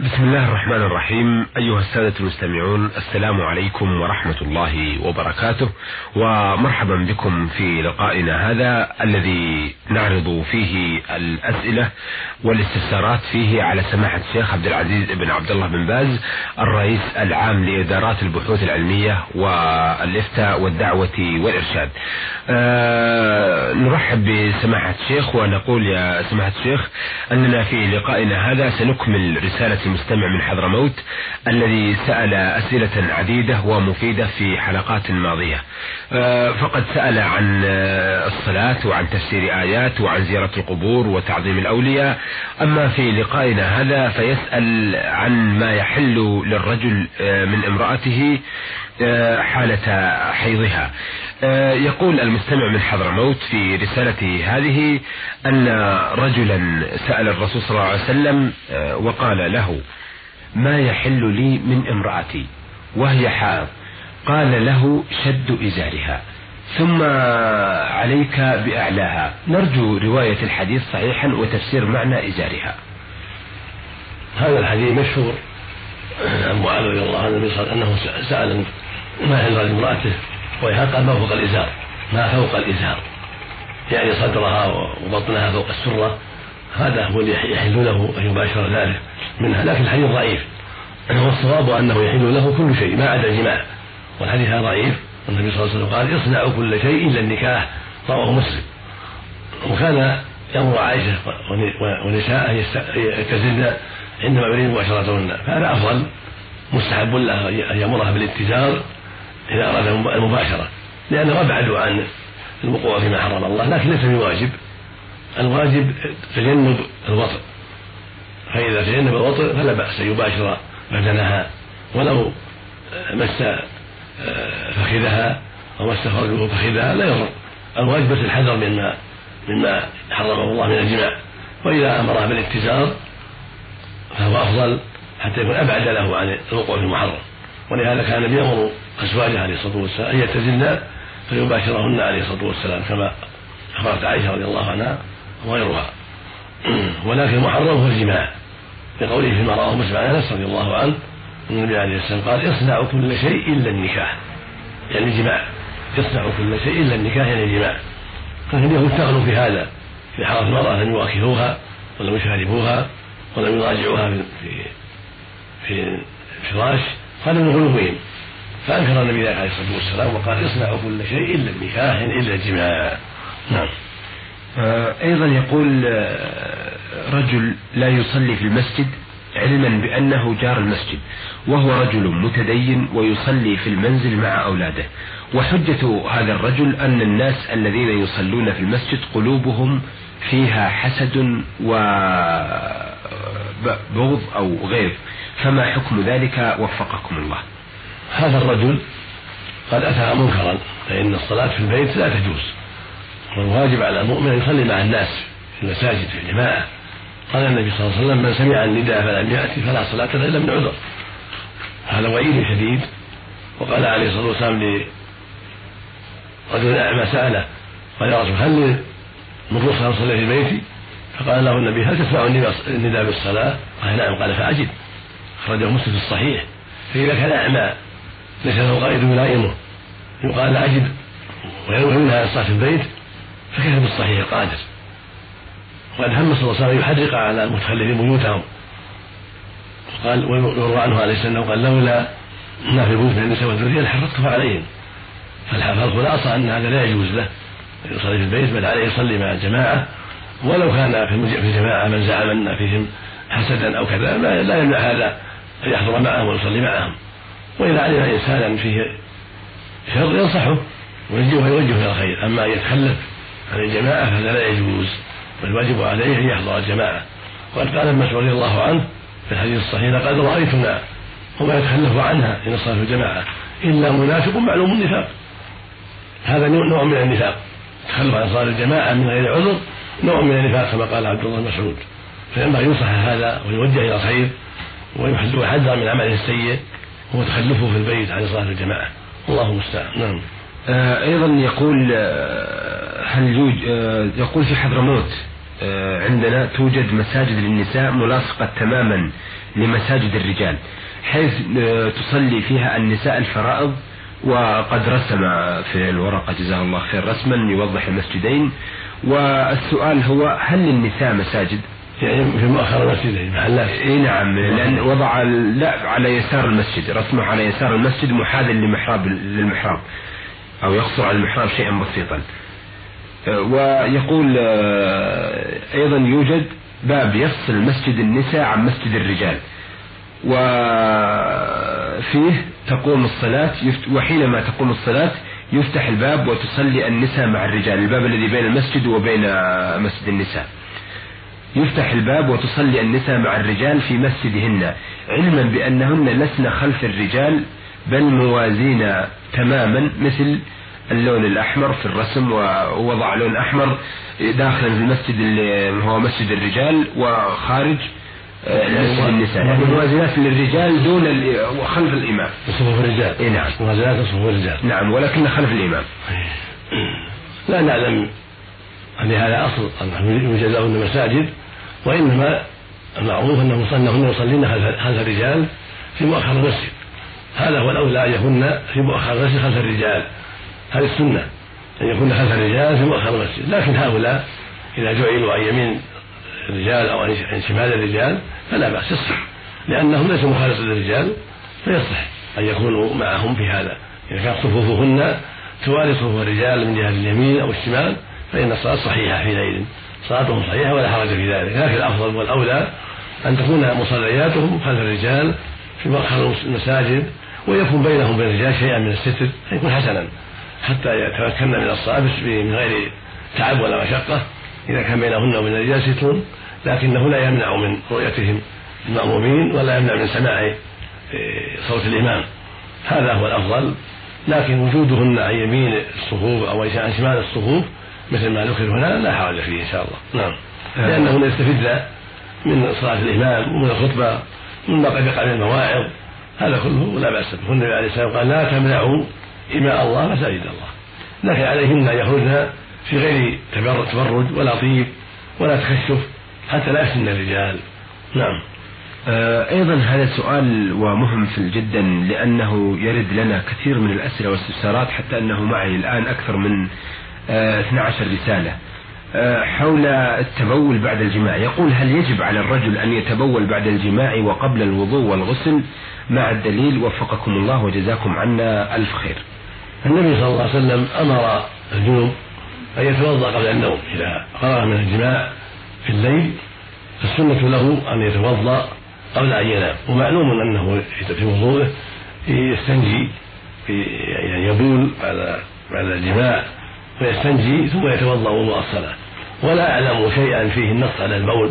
بسم الله الرحمن الرحيم. أيها السادة المستمعون السلام عليكم ورحمة الله وبركاته. ومرحبا بكم في لقائنا هذا الذي نعرض فيه الأسئلة والاستفسارات فيه على سماحة الشيخ عبد العزيز بن عبد الله بن باز الرئيس العام لإدارات البحوث العلمية والإفتاء والدعوة والإرشاد. أه نرحب بسماحة الشيخ ونقول يا سماحة الشيخ أننا في لقائنا هذا سنكمل رسالة المستمع من حضرموت الذي سأل أسئلة عديدة ومفيدة في حلقات ماضية. أه فقد سأل عن الصلاة وعن تفسير آيات وعن زيارة القبور وتعظيم الأولياء. أما في لقائنا هذا فيسأل عن ما يحل للرجل من امرأته حالة حيضها. يقول المستمع من حضرموت في رسالته هذه أن رجلا سأل الرسول صلى الله عليه وسلم وقال له ما يحل لي من امرأتي وهي حائض؟ قال له شد إزارها ثم عليك بأعلاها. نرجو رواية الحديث صحيحا وتفسير معنى إزارها. هذا الحديث مشهور. عن معاذ رضي الله عنه أنه سأل ما يحل لامرأته قال ما فوق الإزار. ما فوق الإزار. يعني صدرها وبطنها فوق السرة. هذا هو اللي يحل له أن يباشر ذلك منها. لكن الحديث ضعيف. والصواب أنه يحل له كل شيء ما عدا الجماع. والحديث هذا ضعيف. والنبي صلى الله عليه وسلم قال اصنعوا كل شيء إلا النكاح. رواه مسلم. وكان يأمر عائشة ونساء يعتزلن عندما يريد مباشرتهن فهذا أفضل. مستحب له أن يأمرها بالاتزار إذا أراد المباشرة لأنه أبعد عن الوقوع فيما حرم الله لكن ليس بواجب. الواجب تجنب الوطء فإذا تجنب الوطء فلا بأس أن يباشر بدنها ولو مس فخذها أو مس فرجه فخذها لا يضر. الواجب بس الحذر مما مما حرمه الله من الجماع. وإذا أمرها بالاتزار فهو أفضل حتى يكون أبعد له عن الوقوع في المحرم. ولهذا كان النبي يأمر أزواجه عليه الصلاة والسلام أن يعتزلن فيباشرهن عليه الصلاة والسلام كما أخبرت عائشة رضي الله عنها وغيرها. ولكن المحرم هو الجماع. لقوله فيما رواه مسلم عن أنس رضي الله عنه أن النبي عليه السلام قال اصنعوا كل شيء إلا النكاح. يعني الجماع. اصنعوا كل شيء إلا النكاح يعني الجماع. كان اليهود تغلو في هذا في حرم المرأة لم يواكهوها ولم يشاربوها ولم يراجعوها في في الفراش من غلوهم فأنكر النبي عليه الصلاة والسلام وقال اصنعوا كل شيء إلا النكاح إلا الجماع نعم. أيضا يقول رجل لا يصلي في المسجد علما بأنه جار المسجد وهو رجل متدين ويصلي في المنزل مع أولاده. وحجة هذا الرجل أن الناس الذين يصلون في المسجد قلوبهم فيها حسد وبغض أو غيظ فما حكم ذلك وفقكم الله. هذا الرجل قد أتى منكرا فإن الصلاة في البيت لا تجوز. والواجب على المؤمن أن يصلي مع الناس في المساجد في الجماعة. قال النبي صلى الله عليه وسلم من سمع النداء فلم يأتي فلا صلاة له إلا من عذر. هذا وعيد شديد. وقال عليه الصلاة والسلام لرجل أعمى سأله قال يا رسول هل من رخصة أصلي في بيتي؟ فقال له النبي هل تسمع النداء بالصلاة؟ قال نعم. قال فأجب. أخرجه مسلم في الصحيح. فإذا كان أعمى ليس له قائد يلائمه يقال أجب وينهى عن الصلاة في البيت فكيف بالصحيح القادر وقد هم صلى الله عليه وسلم يحرق على المتخلفين بيوتهم. قال ويروى عنه عليه السلام قال لولا ما في بيوت من النساء والذرية لحرقته عليهم. فالخلاصه أن هذا لا يجوز له. يصلي في البيت بل عليه يصلي مع الجماعه ولو كان في الجماعه من زعم أن فيهم حسدا أو كذا لا يمنع هذا. ان يحضر معهم ويصلي معهم. وإذا علم إنسانا فيه شر ينصحه ويوجهه ويوجهه إلى الخير. أما أن يتخلف عن الجماعة فهذا لا يجوز. والواجب عليه أن يحضر الجماعة. وقد قال مسعود رضي الله عنه في الحديث الصحيح لقد رايتنا وما يتخلف عنها إن الصلاه في الجماعة إلا منافق معلوم النفاق. هذا نوع من النفاق. التخلف عن صلاة الجماعة من غير عذر نوع من النفاق كما قال عبد الله مسعود. فينبغي ينصح هذا ويوجه إلى الخير. ويحذر من عمله السيء هو تخلفه في البيت عن صلاة الجماعة. الله المستعان. نعم. أيضا يقول هل يوجد يقول في حضرموت عندنا توجد مساجد للنساء ملاصقة تماما لمساجد الرجال حيث تصلي فيها النساء الفرائض وقد رسم في الورقة جزاه الله خير رسما يوضح المسجدين. والسؤال هو هل للنساء مساجد؟ يعني في مؤخر المسجد محلات إي نعم لأن وضع لا على يسار المسجد رسمه على يسار المسجد محاذا لمحراب للمحراب أو يقصر على المحراب شيئا بسيطا. ويقول آه، أيضا يوجد باب يفصل مسجد النساء عن مسجد الرجال. وفيه تقوم الصلاة وحينما تقوم الصلاة يفتح الباب وتصلي النساء مع الرجال. الباب الذي بين المسجد وبين مسجد النساء. يفتح الباب وتصلي النساء مع الرجال في مسجدهن علما بأنهن لسن خلف الرجال بل موازين تماما مثل اللون الأحمر في الرسم ووضع لون أحمر داخلا في المسجد اللي هو مسجد الرجال وخارج آه، مسجد النساء. يعني موازنات للرجال دون وخلف الإمام. صفوف الرجال. اي نعم. موازنات صفوف الرجال. نعم ولكن خلف الإمام. لا نعلم أن هذا أصل أنه يوجد لهن مساجد وإنما المعروف أنه أنهن يصلين خلف الرجال في مؤخر المسجد. هذا هو الأولى أن يكون في مؤخر المسجد خلف الرجال. هذه السنة أن يكون خلف الرجال في مؤخر المسجد. لكن هؤلاء إذا جعلوا عن يمين الرجال أو عن شمال الرجال فلا بأس يصح. لأنهم ليسوا مخالطة للرجال فيصح أن يكونوا معهم في هذا. إذا كانت صفوفهن توالي صفوف الرجال من جهة اليمين أو الشمال فإن الصلاة صحيحة حينئذ. صلاتهم صحيحة ولا حرج في ذلك. لكن الأفضل والأولى أن تكون مصلياتهم خلف الرجال في مؤخر المساجد ويكون بينهم وبين الرجال شيئا من الستر فيكون حسنا. حتى يتمكن من الصلاة من غير تعب ولا مشقة إذا كان بينهن وبين الرجال ستر لكنه لا يمنع من رؤيتهم المأمومين ولا يمنع من سماع إيه، صوت الإمام. هذا هو الأفضل. لكن وجودهن عن يمين الصفوف أو عن شمال الصفوف مثل ما ذكر هنا لا حرج فيه إن شاء الله. نعم. آه. لأنهن يستفدن من صلاة الإمام ومن الخطبة مما قد يقع من المواعظ. هذا كله لا بأس به. النبي عليه السلام قال لا تمنعوا إماء الله مساجد الله. لكن عليهن أن يخرجن في غير تبرج ولا طيب ولا تكشف حتى لا يفتن الرجال. نعم. آه، أيضا هذا سؤال ومهم جدا لأنه يرد لنا كثير من الأسئلة والاستفسارات حتى أنه معي الآن أكثر من 12 آه، رسالة. آه، حول التبول بعد الجماع. يقول هل يجب على الرجل أن يتبول بعد الجماع وقبل الوضوء والغسل؟ مع الدليل وفقكم الله وجزاكم عنا ألف خير. النبي صلى الله عليه وسلم أمر الجنوب أن يتوضأ قبل النوم إذا فرغ من الجماع في الليل فالسنة له أن يتوضأ قبل أن ينام. ومعلوم أنه في وضوءه يستنجي يعني يبول بعد بعد الجماع. ويستنجي ثم يتوضأ وضوء الصلاه ولا أعلم شيئا فيه النص على البول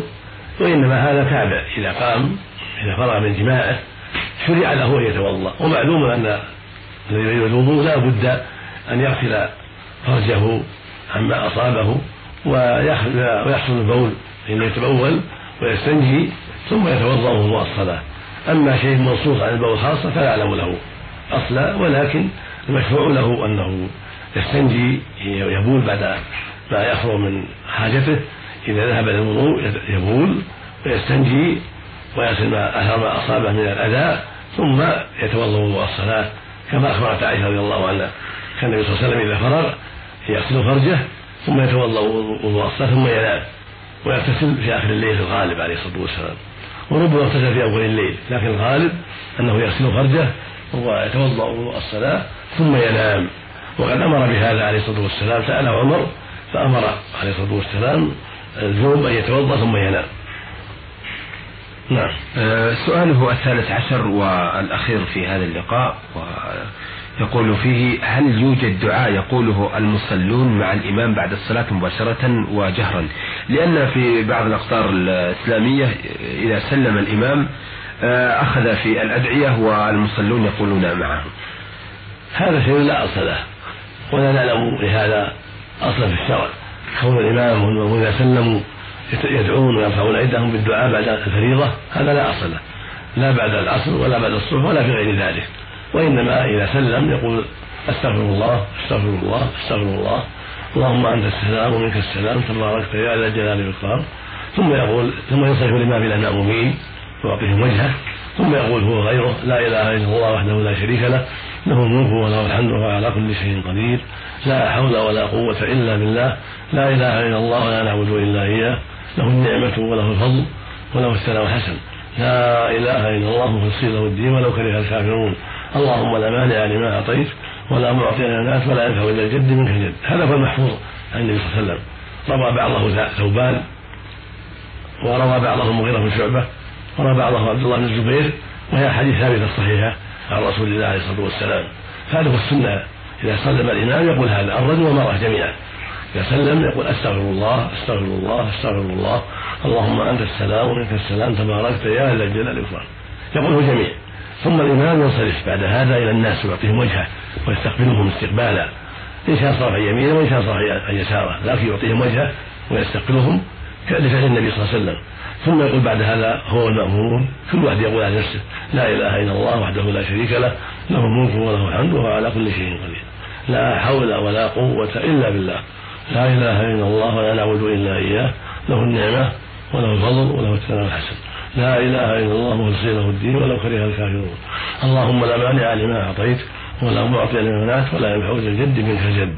وإنما هذا تابع. إذا قام إذا فرغ من جماعة شرع له أن يتوضأ. ومعلوم أن الذي يريد الوضوء لا بد أن يغسل فرجه عما أصابه ويحصل البول حين يتبول ويستنجي ثم يتوضأ وضوء الصلاه أما شيء منصوص عن البول خاصة فلا أعلم له أصلا ولكن المشروع له أنه يستنجي يبول بعد ما يخرج من حاجته إذا ذهب للوضوء يبول ويستنجي ويصل أثر ما أصابه من الأذى ثم يتوضأ وضوء الصلاة كما أخبرت عائشة رضي الله عنها كان النبي صلى الله عليه وسلم إذا فرغ يغسل فرجه ثم يتوضأ وضوء الصلاة ثم ينام ويغتسل في آخر الليل في الغالب عليه الصلاة والسلام. وربما اغتسل في أول الليل لكن الغالب أنه يغسل فرجه ويتوضأ وضوء الصلاة ثم ينام. وقد أمر بهذا عليه الصلاة والسلام سأله عمر فأمر عليه الصلاة والسلام الجنوب أن يتوضأ ثم ينام. نعم. آه سؤاله الثالث عشر والأخير في هذا اللقاء ويقول فيه هل يوجد دعاء يقوله المصلون مع الإمام بعد الصلاة مباشرة وجهرا؟ لأن في بعض الأقطار الإسلامية إذا سلم الإمام آه أخذ في الأدعية والمصلون يقولون معه. هذا شيء لا أصل له. ولا نعلم لهذا أصلا في الشرع. كون الإمام والمامون اذا سلموا يدعون ويرفعون ايديهم بالدعاء بعد الفريضه هذا لا أصل له. لا بعد العصر ولا بعد الصبح ولا في غير ذلك. وإنما إذا سلم يقول أستغفر الله أستغفر الله أستغفر الله. اللهم أنت السلام ومنك السلام تباركت يا ذا الجلال والإكرام. ثم يقول ثم ينصرف الإمام إلى المأمومين يعطيهم وجهه. ثم يقول هو غيره لا إله إلا الله وحده لا شريك له. له الملك وله الحمد وهو على كل شيء قدير. لا حول ولا قوة إلا بالله. لا إله إلا الله ولا نعبد إلا إياه. له النعمة وله الفضل وله الثناء الحسن. لا إله إلا الله مخلصين له الدين ولو كره الكافرون. اللهم لا مانع لما أعطيت ولا معطي لما ولا ينفع إلا الجد منك الجد. هذا هو المحفوظ عن النبي صلى الله عليه وسلم. روى بعضه ثوبان وروى بعضه مغيرة بن شعبة. وروى بعضه عبد الله بن الزبير. وهي حديث ثابتة صحيحة. عن رسول الله عليه الصلاة والسلام. هذا هو السنة. إذا سلم الإمام يقول هذا. الرجل والمرأة جميعا. إذا سلم يقول أستغفر الله أستغفر الله أستغفر الله اللهم أنت السلام ومنك السلام. تباركت يا ذا الجلال والإكرام. يقوله الجميع ثم الإمام ينصرف بعد هذا إلى الناس ويعطيهم وجهه ويستقبلهم استقبالا. إن شاء صرف عن يمينه وإن شاء صرف عن يساره لكن يعطيهم وجهه ويستقبلهم لفعل النبي صلى الله عليه وسلم. ثم يقول بعد هذا هو المأمون كل واحد يقول على نفسه لا إله إلا الله وحده لا شريك له له الملك وله الحمد وهو على كل شيء قدير. لا حول ولا قوة إلا بالله. لا إله إلا الله ولا نعبد إلا إياه له النعمة وله الفضل وله الثناء الحسن. لا إله إلا الله مخلصين له الدين ولو كره الكافرون. اللهم لا مانع لما أعطيت ولا معطي لما منعت ولا ينفع الجد منك الجد.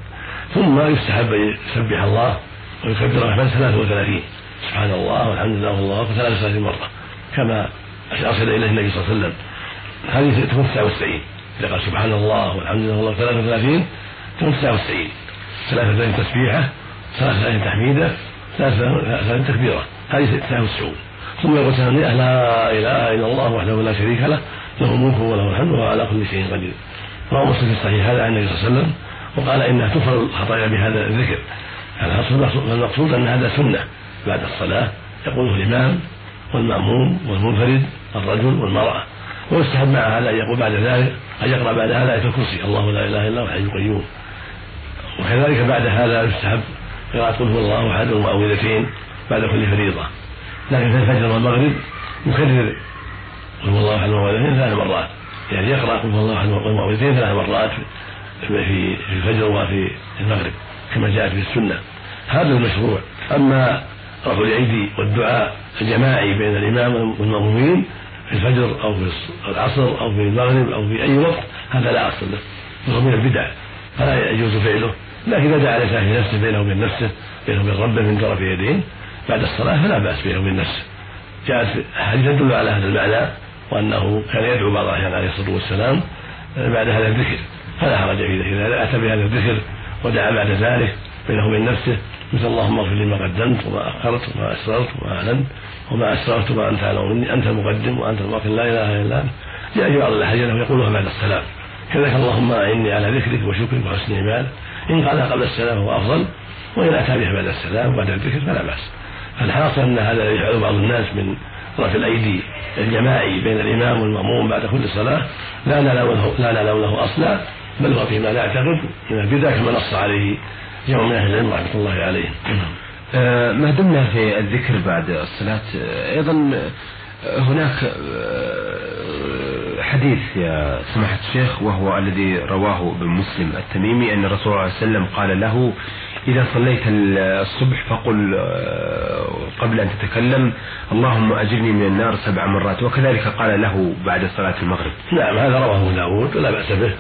ثم يستحب أن يسبح الله ويكبر الرحمن 33 سبحان الله والحمد لله والله أكبر 33 مرة كما أرسل إليه النبي صلى الله عليه وسلم. هذه تكون 99 إذا قال سبحان الله والحمد لله والله 33 تكون 99 ثلاثة تسبيحة ثلاثة تحميدة ثلاثة تكبيرة. هذه 99 ثم يقول ثانية لا إله إلا الله وحده لا شريك له له الملك وله الحمد وهو على كل شيء قدير. رواه مسلم في الصحيح هذا عن النبي صلى الله عليه وسلم وقال إنها تغفر الخطايا بهذا الذكر. المقصود أن هذا سنة. بعد الصلاة يقوله الإمام والمأموم والمنفرد الرجل والمرأة. ويستحب مع هذا أن يقول بعد ذلك أن يقرأ بعد هذا آية الكرسي. الله لا إله إلا هو الحي القيوم. وكذلك بعد هذا يستحب قراءة قل هو الله أحد والمعوذتين بعد كل فريضة. لكن في الفجر والمغرب يكرر قل هو الله أحد والمعوذتين ثلاث مرات. يعني يقرأ قل هو الله أحد والمعوذتين ثلاث مرات في الفجر وفي المغرب كما جاءت في السنة. هذا المشروع. أما رفع الأيدي والدعاء الجماعي بين الإمام والمأمومين في الفجر أو في العصر أو في المغرب أو في أي وقت هذا لا أصل له. وهو من البدع فلا يجوز فعله. لكن إذا دعا الإنسان في نفسه بينه وبين نفسه بينه وبين ربه من طرف يدين بعد الصلاة فلا بأس بينه وبين نفسه. جاءت أحاديث تدل على هذا المعنى وأنه كان يدعو بعض الأحيان عليه الصلاة والسلام بعد هذا الذكر. فلا حرج في ذلك إذا أتى بهذا الذكر ودعا بعد ذلك بينه وبين نفسه مثل اللهم اغفر لي ما قدمت وما أخرت وما أسررت وما أعلنت وما أسررت وما أنت اعلم مني أنت المقدم وأنت المؤخر لا إله إلا أنت. جاء في بعض الاحاديث أنه يقولها بعد السلام. كذلك اللهم اعني على ذكرك وشكرك وحسن عبادك إن قالها قبل السلام هو أفضل وإن أتى بها بعد السلام وبعد الذكر فلا بأس. فالحاصل أن هذا يفعل بعض الناس من رفع الأيدي الجماعي بين الإمام والمأموم بعد كل صلاة. لا نعلم له لا نعلم له أصلا بل هو فيما نعتقد من البدع كما نص عليه يوم من أهل العلم رحمه الله عليهم. آه ما دمنا في الذكر بعد الصلاة؟ آه، أيضا آه، هناك حديث يا سماحة الشيخ وهو الذي رواه ابن مسلم التميمي أن الرسول صلى الله عليه وسلم قال له إذا صليت الصبح فقل قبل أن تتكلم اللهم أجرني من النار سبع مرات. وكذلك قال له بعد صلاة المغرب. نعم هذا رواه داود ولا بأس به.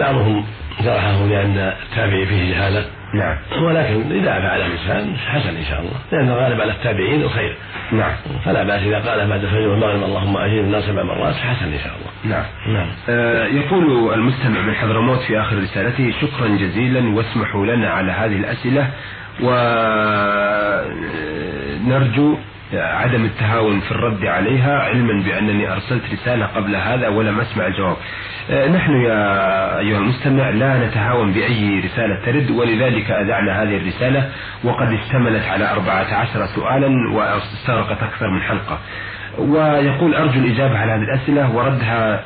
بعضهم جرحه لأن التابعي فيه جهالة. نعم. ولكن إذا فعل الإنسان حسن إن شاء الله. لأن الغالب على التابعين الخير. نعم. فلا بأس إذا قال بعد الفجر والمغرب اللهم الناس سبع مرات حسن إن شاء الله. نعم. نعم. آه يقول المستمع من حضرموت في آخر رسالته شكرا جزيلا واسمحوا لنا على هذه الأسئلة. ونرجو عدم التهاون في الرد عليها علما بأنني أرسلت رسالة قبل هذا ولم أسمع الجواب. آه، نحن يا أيها المستمع لا نتهاون بأي رسالة ترد ولذلك أذعنا هذه الرسالة وقد اشتملت على أربعة عشر سؤالا واستغرقت أكثر من حلقة. ويقول أرجو الإجابة على هذه الأسئلة وردها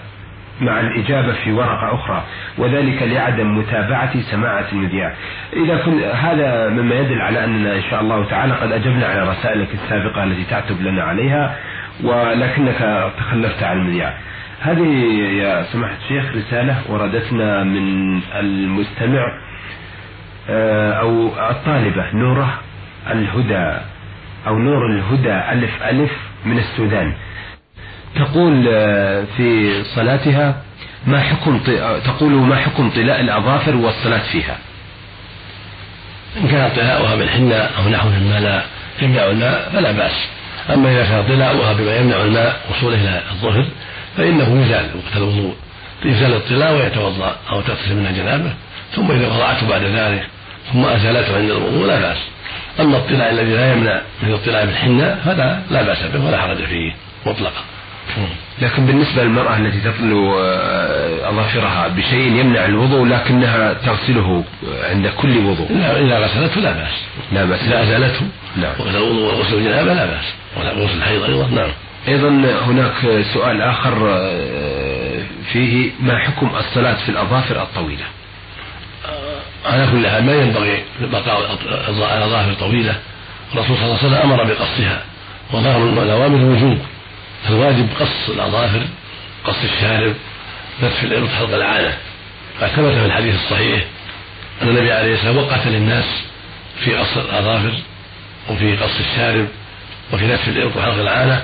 مع الإجابة في ورقة أخرى وذلك لعدم متابعة سماعة المذياع إذا كن هذا مما يدل على أننا إن شاء الله تعالى قد أجبنا على رسائلك السابقة التي تعتب لنا عليها ولكنك تخلفت عن المذياع هذه يا سماحة الشيخ رسالة وردتنا من المستمع آه، أو الطالبة نورة الهدى أو نور الهدى ألف ألف من السودان. تقول آه، في صلاتها ما حكم تقول ما حكم طلاء الأظافر والصلاة فيها. إن كان طلاؤها بالحنة أو نحو مما لا يمنع الماء فلا بأس. أما إذا كان طلاؤها بما يمنع الماء وصوله إلى الظهر فإنه يزال وقت الوضوء يزال الطلاء ويتوضأ أو تغتسل من جنابه ثم إذا وضعته بعد ذلك ثم أزالته عند الوضوء لا بأس. أما الطلاء الذي لا يمنع من الطلاء بالحنة فلا لا بأس به ولا حرج فيه مطلقا. لكن بالنسبة للمرأة التي تطلو آه، أظافرها بشيء يمنع الوضوء لكنها تغسله عند كل وضوء. إذا غسلته لا بأس. لا بأس. إذا أزالته. نعم. وغسل الوضوء وغسل الجنابة لا بأس. وغسل الحيض أيضا نعم. أيضا هناك سؤال آخر آه، فيه ما حكم الصلاة في الأظافر الطويلة؟ آه، على كل حال ما ينبغي بقاء الأظافر طويلة. الرسول صلى الله عليه وسلم أمر بقصها. وظهر الأوامر الوجوب فالواجب قص الأظافر قص الشارب نتف الإبط حلق العانة قد ثبت في الحديث الصحيح أن النبي عليه الصلاة والسلام وقت للناس في قص الأظافر وفي قص الشارب وفي نتف الإبط وحلق العانة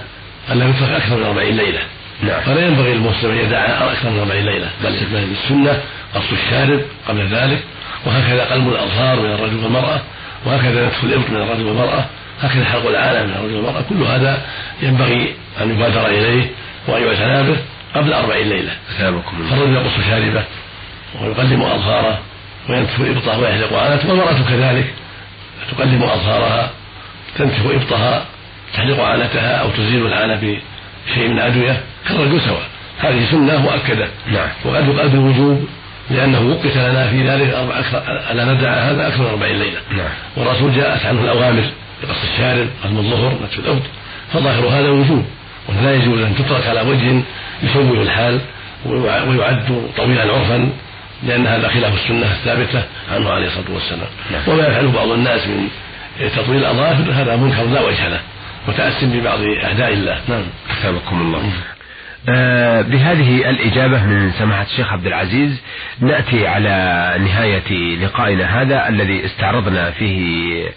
أنه يترك أكثر من أربعين ليلة. نعم. فلا ينبغي للمسلم أن يدع أكثر من أربعين ليلة بل السنة قص الشارب قبل ذلك وهكذا قلم الأظفار من الرجل والمرأة وهكذا نتف الإبط من الرجل والمرأة هكذا حلق العانة من الرجل والمرأة كل هذا ينبغي أن يبادر إليه وأن يعتنى به قبل أربعين ليلة. فالرجل يقص شاربه ويقدم أظهاره وينتف إبطه ويحلق عانته والمرأة كذلك تقدم أظهارها تنتف إبطها تحلق عانتها أو تزيل العانة بشيء من أدوية كالرجل سواء. هذه سنة مؤكدة. نعم. وقد يقال بالوجوب لأنه وقت لنا في ذلك أربع أكثر ألا ندع هذا أكثر من أربعين ليلة. نعم. والرسول جاءت عنه الأوامر. بقص الشارب قسم الظهر نتف الأرض فظاهر هذا وجوب. ولا يجوز أن تترك على وجه يسوي الحال ويعد طويلا عرفا لأن هذا خلاف السنة الثابتة عنه عليه الصلاة والسلام. نعم. وما يفعله بعض الناس من تطويل الأظافر هذا منكر لا وجه له. وتأسم ببعض أعداء الله. نعم. أثابكم الله. آه بهذه الإجابة من سماحة الشيخ عبد العزيز نأتي على نهاية لقائنا هذا الذي استعرضنا فيه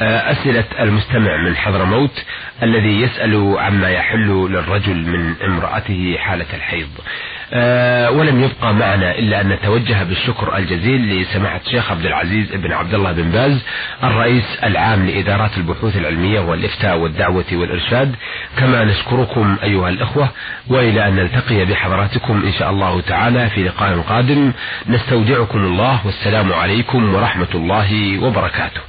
آه أسئلة المستمع من حضرموت الذي يسأل عما يحل للرجل من امرأته حالة الحيض. آه ولم يبقى معنا إلا أن نتوجه بالشكر الجزيل لسماحة الشيخ عبد العزيز بن عبد الله بن باز الرئيس العام لإدارات البحوث العلمية والإفتاء والدعوة والإرشاد. كما نشكركم أيها الأخوة وإلى أن نلتقي بحضراتكم إن شاء الله تعالى في لقاء قادم. نستودعكم الله والسلام عليكم ورحمة الله وبركاته.